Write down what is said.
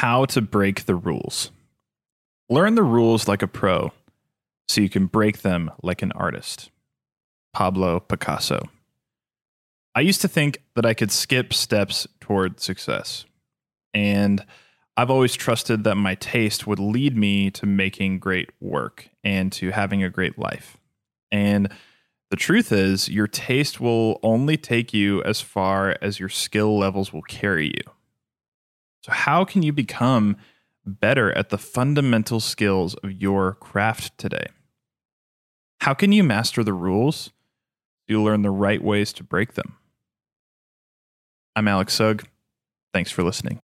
How to break the rules. Learn the rules like a pro so you can break them like an artist. Pablo Picasso. I used to think that I could skip steps toward success. And I've always trusted that my taste would lead me to making great work and to having a great life. And the truth is, your taste will only take you as far as your skill levels will carry you. How can you become better at the fundamental skills of your craft today? How can you master the rules? You learn the right ways to break them. I'm Alex Sugg. Thanks for listening.